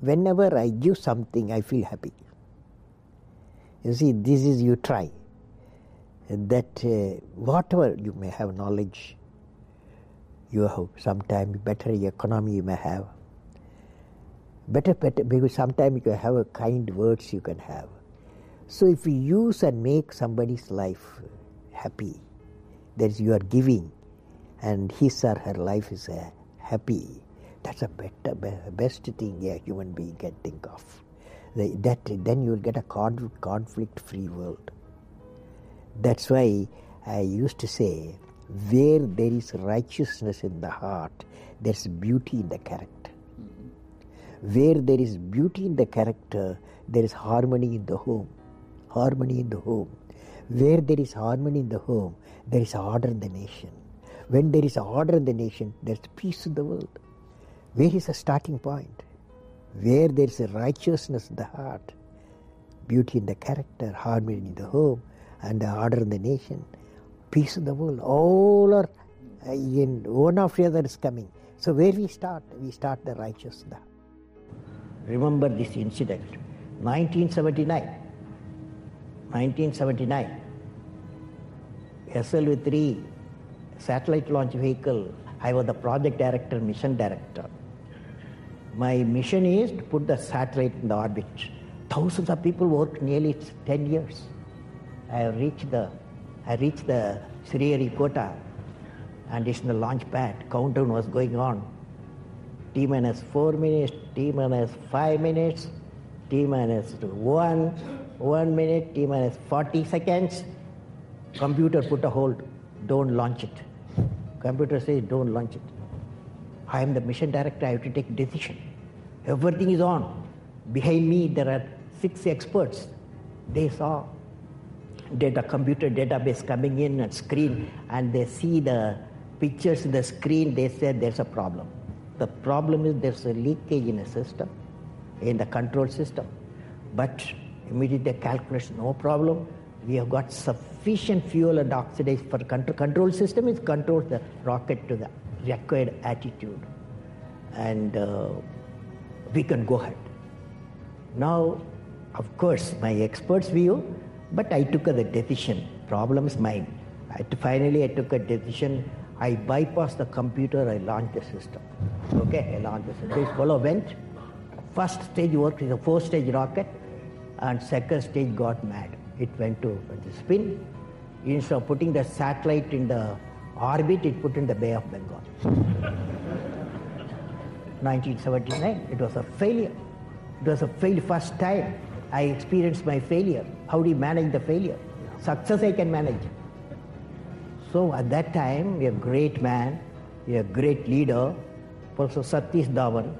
whenever I give something, I feel happy. You see, this is you try. That uh, whatever you may have knowledge, you have sometimes better economy you may have. Better, better, because sometimes you have a kind words you can have. So if you use and make somebody's life happy, that is you are giving, and his or her life is uh, happy, that's a better, best thing a human being can think of. That then you will get a con- conflict-free world. That's why I used to say, where there is righteousness in the heart, there's beauty in the character. Mm-hmm. Where there is beauty in the character, there is harmony in the home. Harmony in the home. Where there is harmony in the home, there is order in the nation. When there is order in the nation, there's peace in the world. Where is the starting point? Where there is a righteousness in the heart, beauty in the character, harmony in the home, and the order in the nation, peace in the world. All are uh, in one after the other is coming. So where we start? We start the righteousness. Remember this incident, 1979. 1979. SLV-3 satellite launch vehicle. I was the project director, mission director. My mission is to put the satellite in the orbit. Thousands of people worked nearly 10 years. I reached the, I reached the Sriharikota and it's in the launch pad. Countdown was going on. T minus 4 minutes, T minus 5 minutes, T minus 1, 1 minute, T minus 40 seconds. Computer put a hold, don't launch it. Computer says don't launch it. I am the mission director, I have to take decision. Everything is on. Behind me there are six experts. They saw data computer database coming in and screen and they see the pictures in the screen, they said there's a problem. The problem is there's a leakage in a system, in the control system. But immediately calculation, no problem. We have got sufficient fuel and oxidize for control. Control system is controls the rocket to the required attitude. And uh, we can go ahead. Now, of course, my expert's view, but I took the decision. Problem is mine. I, finally, I took a decision. I bypassed the computer. I launched the system. Okay, I launched the system. This fellow went. First stage worked with a four-stage rocket, and second stage got mad. It went to the spin. Instead of putting the satellite in the orbit, it put in the Bay of Bengal. 1979, it was a failure. It was a failure. First time I experienced my failure. How do you manage the failure? Success I can manage. So at that time, a great man, a great leader, Professor Satish Dhawan,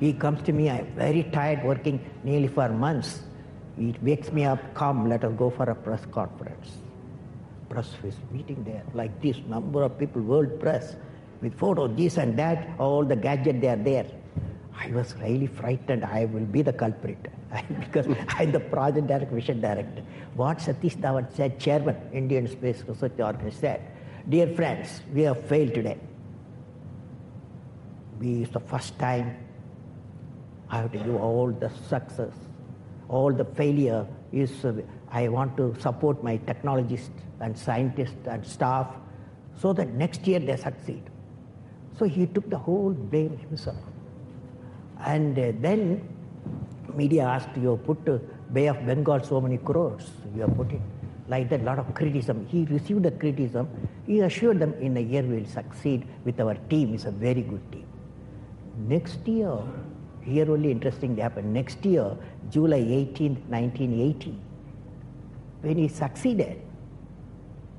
he comes to me, I'm very tired working nearly for months. He wakes me up, come, let us go for a press conference. Press is meeting there, like this, number of people, world press, with photos, this and that, all the gadget they are there. I was really frightened. I will be the culprit because I'm the project director, mission director. What Satish Dhawan said, chairman, Indian Space Research Organization said, dear friends, we have failed today. We, it's the first time I have to give all the success, all the failure is, uh, I want to support my technologists and scientists and staff so that next year they succeed. So he took the whole blame himself. And uh, then media asked, you put uh, Bay of Bengal so many crores, you have put it. Like that, lot of criticism. He received the criticism. He assured them in a year we will succeed with our team. It's a very good team. Next year, here only interesting happened. Next year, July 18, 1980, when he succeeded,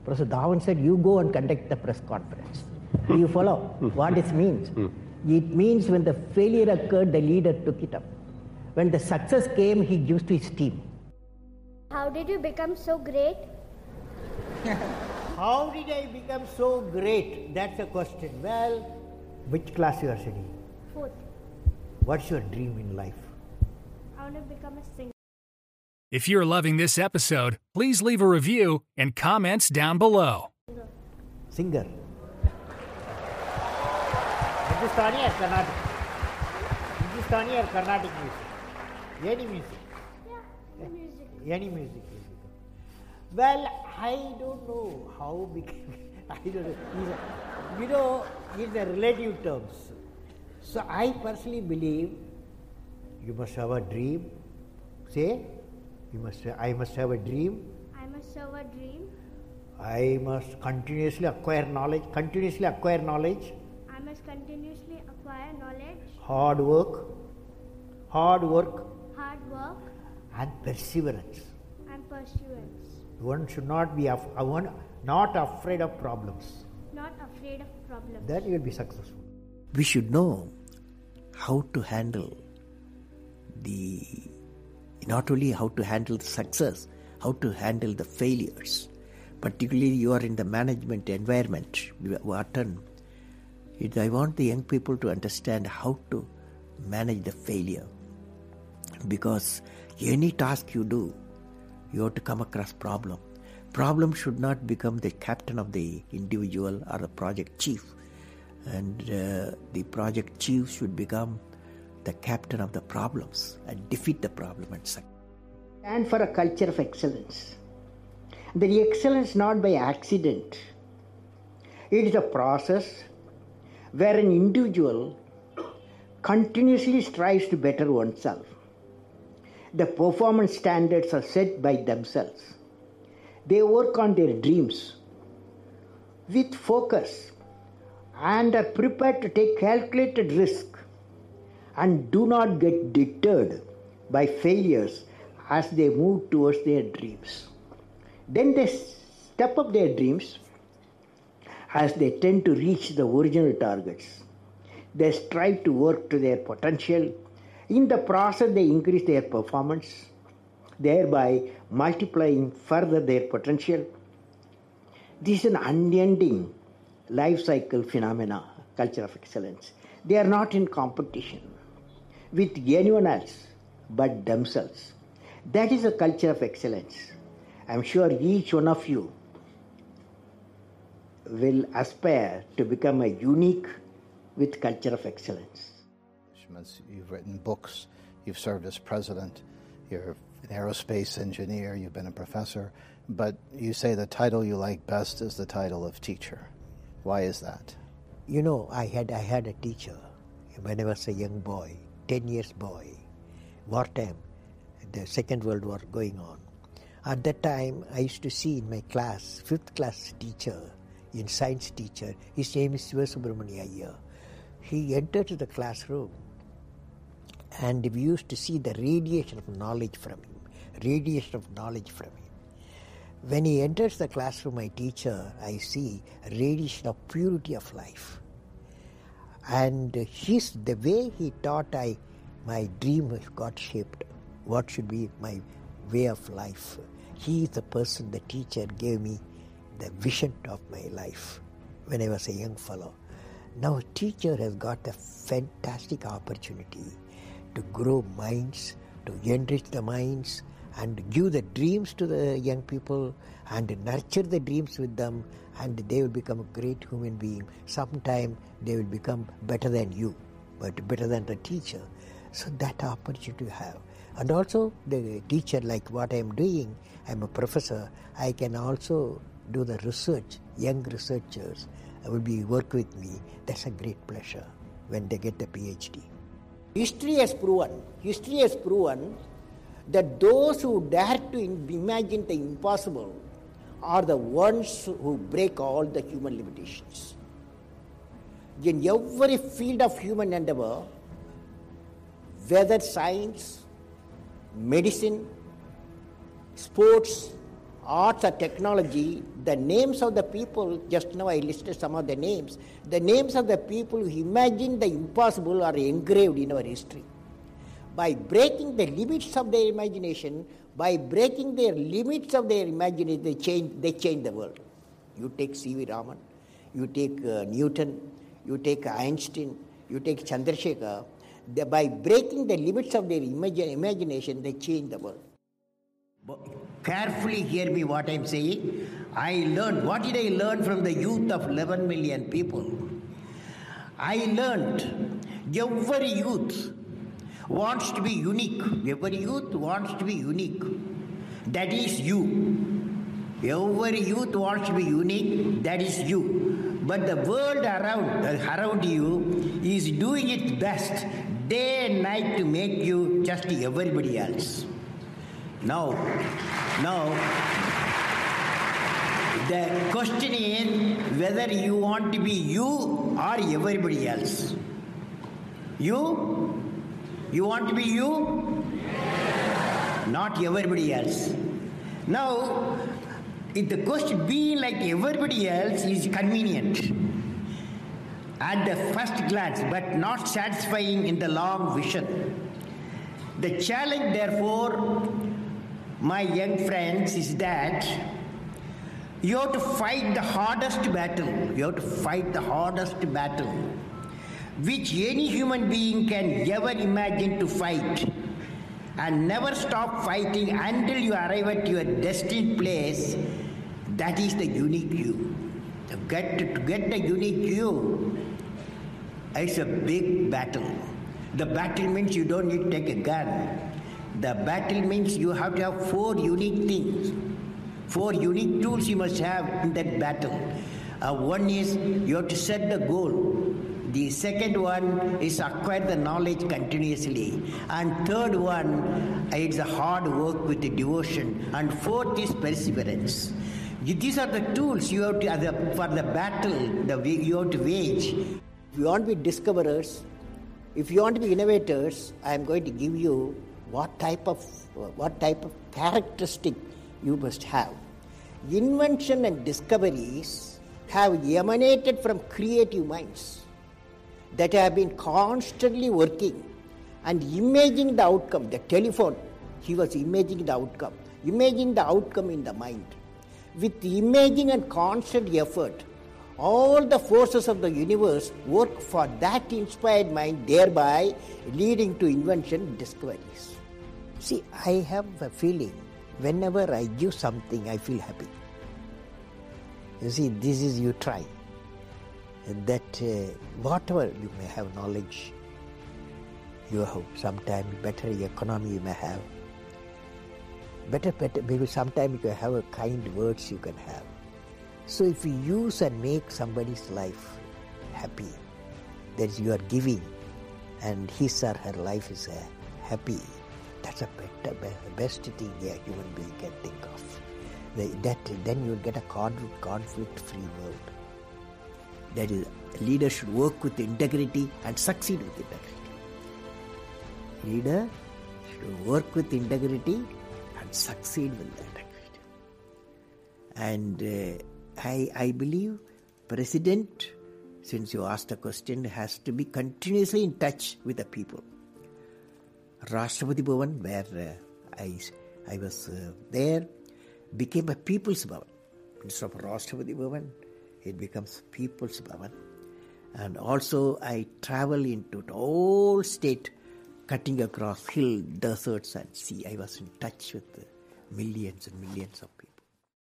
Professor Dhawan said, you go and conduct the press conference. Do you follow what this means? It means when the failure occurred, the leader took it up. When the success came, he gives to his team. How did you become so great? How did I become so great? That's a question. Well, which class you are studying? Fourth. What's your dream in life? I want to become a singer. If you're loving this episode, please leave a review and comments down below. Singer. Hindustani or Carnatic? Hindustani or Carnatic music? Any music? Yeah, music. Any music. Well, I don't know how big. I don't know. You know, these are relative terms. So I personally believe you must have a dream. Say, you must. Say, I must have a dream. I must have a dream. I must continuously acquire knowledge. Continuously acquire knowledge. I must continuously acquire knowledge, Hard work. Hard work hard work, and perseverance. and pursuance. One should not be af- uh, one not afraid of problems. Not afraid of problems. Then you will be successful. we should know how to handle the not only how to handle the success how to handle the failures particularly you are in the management environment it- i want the young people to understand how to manage the failure. Because any task you do you have to come across problem. Problem should not become the captain of the individual or the project chief. And uh, the project chief should become the captain of the problems and defeat the problem and succeed. And for a culture of excellence. The excellence not by accident. It is a process where an individual continuously strives to better oneself. The performance standards are set by themselves. They work on their dreams with focus and are prepared to take calculated risk and do not get deterred by failures as they move towards their dreams. Then they step up their dreams as they tend to reach the original targets. They strive to work to their potential. In the process, they increase their performance, thereby multiplying further their potential. This is an unending life cycle phenomena, culture of excellence. They are not in competition with anyone else but themselves. That is a culture of excellence. I'm sure each one of you will aspire to become a unique with culture of excellence. You've written books, you've served as president, you're an aerospace engineer, you've been a professor, but you say the title you like best is the title of teacher. Why is that? You know, I had I had a teacher when I was a young boy, ten years boy, wartime, the Second World War going on. At that time, I used to see in my class, fifth class teacher, in science teacher, his name is Sivasubramania Iyer. He entered the classroom and we used to see the radiation of knowledge from him, radiation of knowledge from him. When he enters the classroom, my teacher, I see radiation of purity of life. And his the way he taught, I my dream got shaped. What should be my way of life? He is the person, the teacher gave me the vision of my life when I was a young fellow. Now, teacher has got a fantastic opportunity to grow minds, to enrich the minds, and give the dreams to the young people and nurture the dreams with them, and they will become a great human being. Sometime they will become better than you, but better than the teacher. So that opportunity you have. And also the teacher, like what I am doing, I am a professor, I can also do the research, young researchers will be work with me. That's a great pleasure when they get the PhD. History has proven, history has proven that those who dare to imagine the impossible are the ones who break all the human limitations. In every field of human endeavor, whether science, medicine, sports, arts or technology, the names of the people, just now I listed some of the names, the names of the people who imagined the impossible are engraved in our history. By breaking the limits of their imagination, by breaking their limits of their imagination, they change, they change the world. You take C.V. Raman, you take uh, Newton, you take Einstein, you take Chandrasekhar. They, by breaking the limits of their imagine, imagination, they change the world. Carefully hear me what I'm saying. I learned, what did I learn from the youth of 11 million people? I learned every youth wants to be unique. Every youth wants to be unique. That is you. Every youth wants to be unique. That is you. But the world around, uh, around you is doing its best day and night to make you just everybody else. Now, now, the question is whether you want to be you or everybody else. You? You want to be you? Not everybody else. Now, if the question being like everybody else is convenient at the first glance, but not satisfying in the long vision. The challenge, therefore, my young friends, is that you have to fight the hardest battle. You have to fight the hardest battle which any human being can ever imagine to fight and never stop fighting until you arrive at your destined place. That is the unique you. To get, to get the unique you, it's a big battle. The battle means you don't need to take a gun. The battle means you have to have four unique things. Four unique tools you must have in that battle. Uh, one is you have to set the goal. The second one is acquire the knowledge continuously. And third one, it's a hard work with the devotion. And fourth is perseverance. These are the tools you have to, for the battle the you have to wage. If you want to be discoverers, if you want to be innovators, I am going to give you what type of what type of characteristic you must have. Invention and discoveries have emanated from creative minds that I have been constantly working and imaging the outcome. The telephone, he was imaging the outcome, imagining the outcome in the mind. With imaging and constant effort, all the forces of the universe work for that inspired mind, thereby leading to invention discoveries. See, I have a feeling whenever I give something, I feel happy. You see, this is you try. That uh, whatever you may have knowledge, you have sometimes better economy you may have. Better, better, maybe sometimes you can have a kind words you can have. So if you use and make somebody's life happy, that you are giving, and his or her life is uh, happy, that's a better, best thing a human being can think of. That then you get a conflict-free world. That is, leader should work with integrity and succeed with integrity. Leader should work with integrity and succeed with integrity. And uh, I, I believe president, since you asked the question, has to be continuously in touch with the people. Rashtrapati Bhavan, where uh, I, I was uh, there, became a people's Bhavan. Instead of Rashtrapati Bhavan, it becomes People's Bhavan. And also, I travel into the whole state, cutting across hill, deserts, and sea. I was in touch with millions and millions of.